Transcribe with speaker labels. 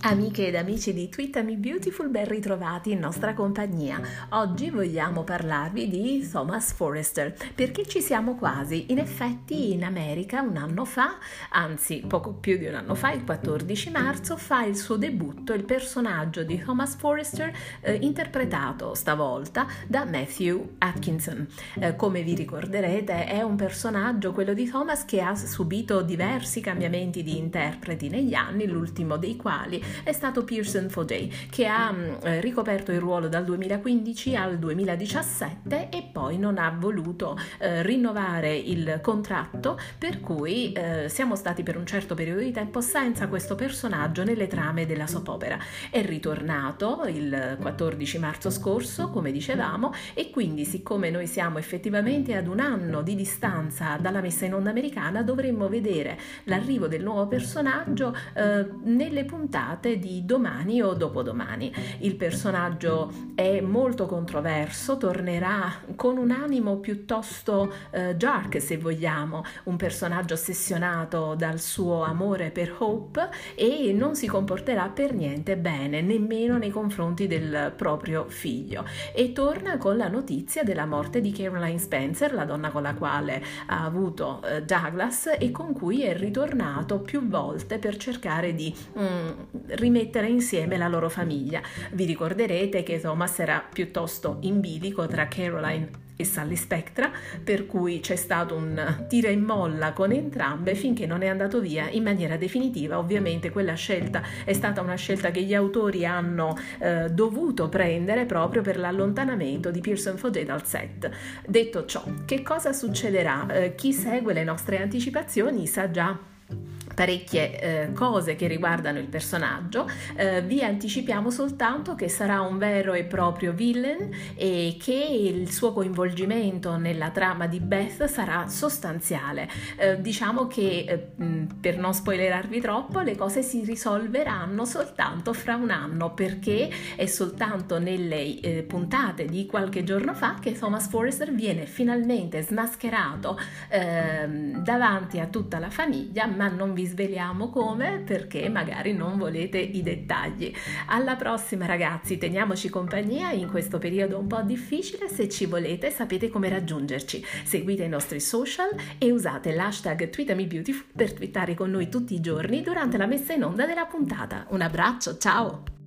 Speaker 1: Amiche ed amici di Twittami Beautiful, ben ritrovati in nostra compagnia. Oggi vogliamo parlarvi di Thomas Forrester, perché ci siamo quasi. In effetti in America un anno fa, anzi poco più di un anno fa, il 14 marzo, fa il suo debutto il personaggio di Thomas Forrester eh, interpretato stavolta da Matthew Atkinson. Eh, come vi ricorderete è un personaggio, quello di Thomas, che ha subito diversi cambiamenti di interpreti negli anni, l'ultimo dei quali è stato Pearson Fodey, che ha mm, eh, ricoperto il ruolo dal 2015 al 2017 e poi non ha voluto eh, rinnovare il contratto, per cui eh, siamo stati per un certo periodo di tempo senza questo personaggio nelle trame della soap opera. È ritornato il 14 marzo scorso, come dicevamo, e quindi siccome noi siamo effettivamente ad un anno di distanza dalla messa in onda americana, dovremmo vedere l'arrivo del nuovo personaggio eh, nelle puntate puntate di domani o dopodomani. Il personaggio è molto controverso, tornerà con un animo piuttosto eh, dark se vogliamo, un personaggio ossessionato dal suo amore per Hope e non si comporterà per niente bene, nemmeno nei confronti del proprio figlio. E torna con la notizia della morte di Caroline Spencer, la donna con la quale ha avuto eh, Douglas e con cui è ritornato più volte per cercare di mm, rimettere insieme la loro famiglia. Vi ricorderete che Thomas era piuttosto in bilico tra Caroline e Sally Spectra, per cui c'è stato un tira e molla con entrambe finché non è andato via in maniera definitiva. Ovviamente quella scelta è stata una scelta che gli autori hanno eh, dovuto prendere proprio per l'allontanamento di Pearson Fogé dal set. Detto ciò, che cosa succederà? Eh, chi segue le nostre anticipazioni sa già parecchie eh, cose che riguardano il personaggio, eh, vi anticipiamo soltanto che sarà un vero e proprio villain e che il suo coinvolgimento nella trama di Beth sarà sostanziale. Eh, diciamo che eh, per non spoilerarvi troppo, le cose si risolveranno soltanto fra un anno perché è soltanto nelle eh, puntate di qualche giorno fa che Thomas Forrester viene finalmente smascherato ehm, davanti a tutta la famiglia, ma non vi sveliamo come perché magari non volete i dettagli. Alla prossima ragazzi, teniamoci compagnia in questo periodo un po' difficile, se ci volete sapete come raggiungerci. Seguite i nostri social e usate l'hashtag TweetamiBeautiful per twittare con noi tutti i giorni durante la messa in onda della puntata. Un abbraccio, ciao!